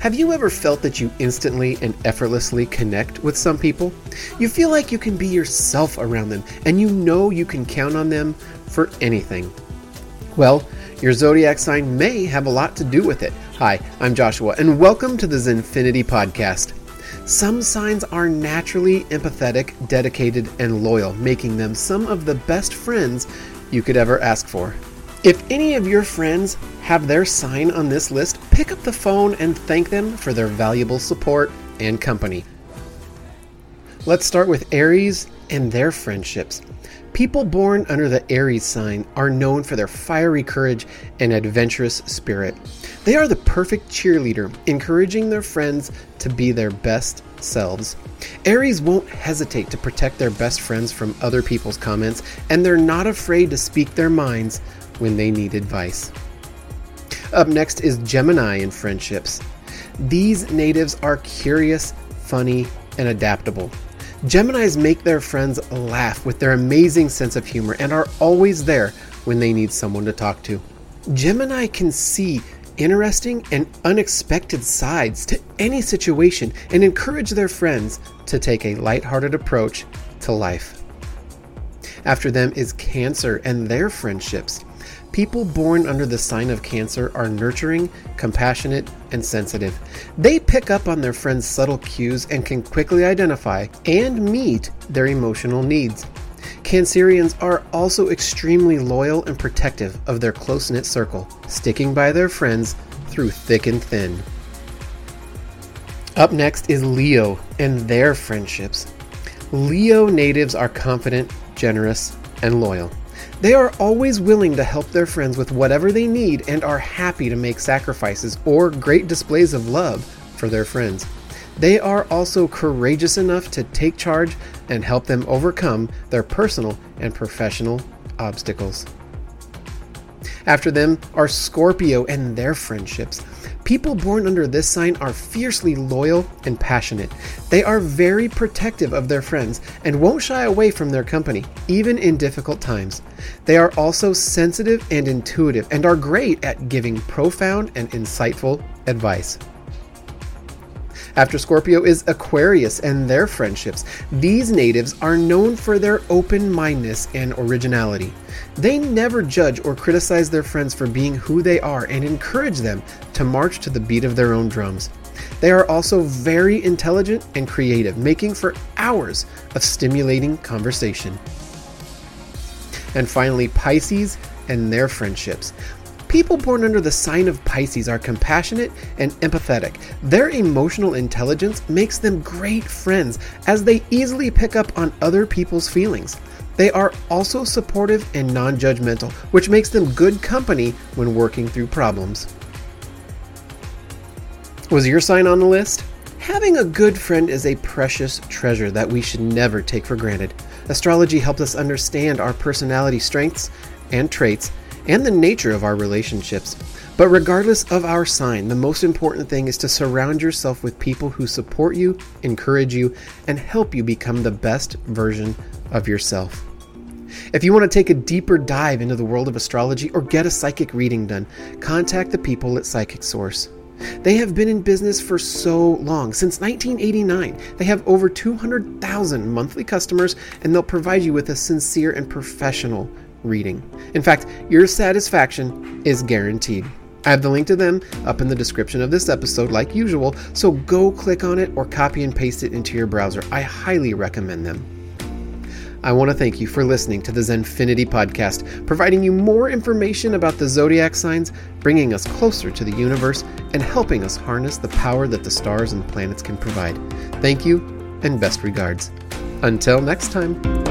Have you ever felt that you instantly and effortlessly connect with some people? You feel like you can be yourself around them and you know you can count on them for anything. Well, your zodiac sign may have a lot to do with it. Hi, I'm Joshua, and welcome to the Zenfinity Podcast. Some signs are naturally empathetic, dedicated, and loyal, making them some of the best friends you could ever ask for. If any of your friends have their sign on this list, pick up the phone and thank them for their valuable support and company. Let's start with Aries and their friendships. People born under the Aries sign are known for their fiery courage and adventurous spirit. They are the perfect cheerleader, encouraging their friends to be their best selves. Aries won't hesitate to protect their best friends from other people's comments, and they're not afraid to speak their minds when they need advice. Up next is Gemini in friendships. These natives are curious, funny, and adaptable. Geminis make their friends laugh with their amazing sense of humor and are always there when they need someone to talk to. Gemini can see interesting and unexpected sides to any situation and encourage their friends to take a lighthearted approach to life. After them is Cancer and their friendships. People born under the sign of Cancer are nurturing, compassionate, and sensitive. They pick up on their friends' subtle cues and can quickly identify and meet their emotional needs. Cancerians are also extremely loyal and protective of their close knit circle, sticking by their friends through thick and thin. Up next is Leo and their friendships. Leo natives are confident, generous, and loyal. They are always willing to help their friends with whatever they need and are happy to make sacrifices or great displays of love for their friends. They are also courageous enough to take charge and help them overcome their personal and professional obstacles. After them are Scorpio and their friendships. People born under this sign are fiercely loyal and passionate. They are very protective of their friends and won't shy away from their company, even in difficult times. They are also sensitive and intuitive and are great at giving profound and insightful advice. After Scorpio is Aquarius and their friendships. These natives are known for their open mindedness and originality. They never judge or criticize their friends for being who they are and encourage them to march to the beat of their own drums. They are also very intelligent and creative, making for hours of stimulating conversation. And finally, Pisces and their friendships. People born under the sign of Pisces are compassionate and empathetic. Their emotional intelligence makes them great friends as they easily pick up on other people's feelings. They are also supportive and non judgmental, which makes them good company when working through problems. Was your sign on the list? Having a good friend is a precious treasure that we should never take for granted. Astrology helps us understand our personality strengths and traits and the nature of our relationships. But regardless of our sign, the most important thing is to surround yourself with people who support you, encourage you, and help you become the best version of yourself. If you want to take a deeper dive into the world of astrology or get a psychic reading done, contact the people at Psychic Source. They have been in business for so long, since 1989. They have over 200,000 monthly customers, and they'll provide you with a sincere and professional reading. In fact, your satisfaction is guaranteed. I have the link to them up in the description of this episode, like usual, so go click on it or copy and paste it into your browser. I highly recommend them. I want to thank you for listening to the Zenfinity podcast, providing you more information about the zodiac signs, bringing us closer to the universe, and helping us harness the power that the stars and planets can provide. Thank you, and best regards. Until next time.